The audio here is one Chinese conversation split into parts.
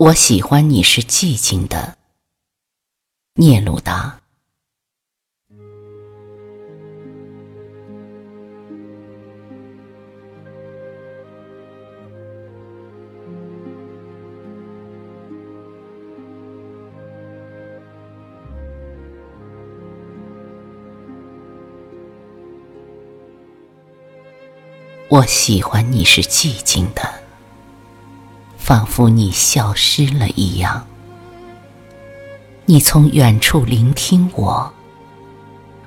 我喜欢你是寂静的，聂鲁达。我喜欢你是寂静的，仿佛你消失了一样。你从远处聆听我，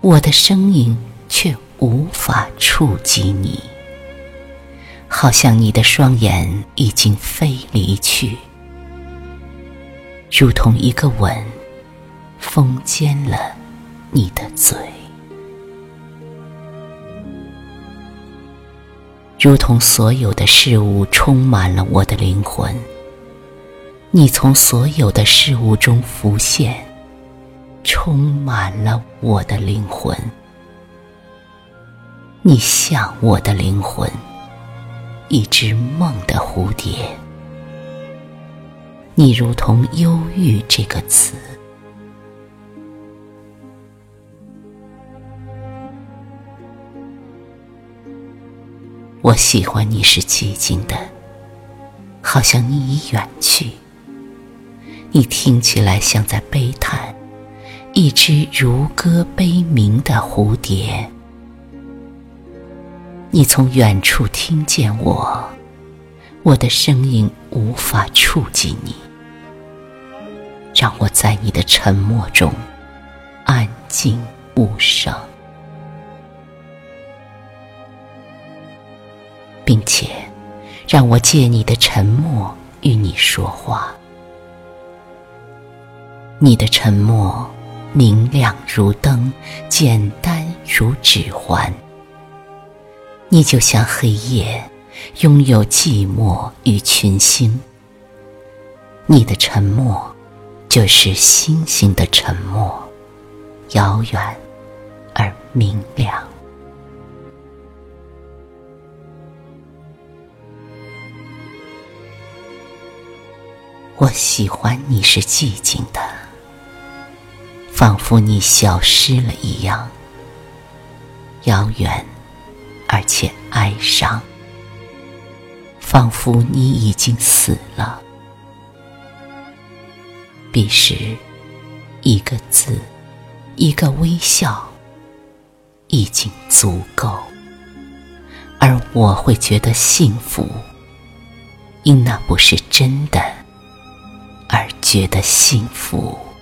我的声音却无法触及你，好像你的双眼已经飞离去，如同一个吻封缄了你的嘴。如同所有的事物充满了我的灵魂，你从所有的事物中浮现，充满了我的灵魂。你像我的灵魂，一只梦的蝴蝶。你如同忧郁这个词。我喜欢你是寂静的，好像你已远去。你听起来像在悲叹，一只如歌悲鸣的蝴蝶。你从远处听见我，我的声音无法触及你，让我在你的沉默中安静无声。并且，让我借你的沉默与你说话。你的沉默明亮如灯，简单如指环。你就像黑夜，拥有寂寞与群星。你的沉默，就是星星的沉默，遥远而明亮。我喜欢你是寂静的，仿佛你消失了一样，遥远而且哀伤，仿佛你已经死了。彼时，一个字，一个微笑，已经足够，而我会觉得幸福，因那不是真的。觉得幸福。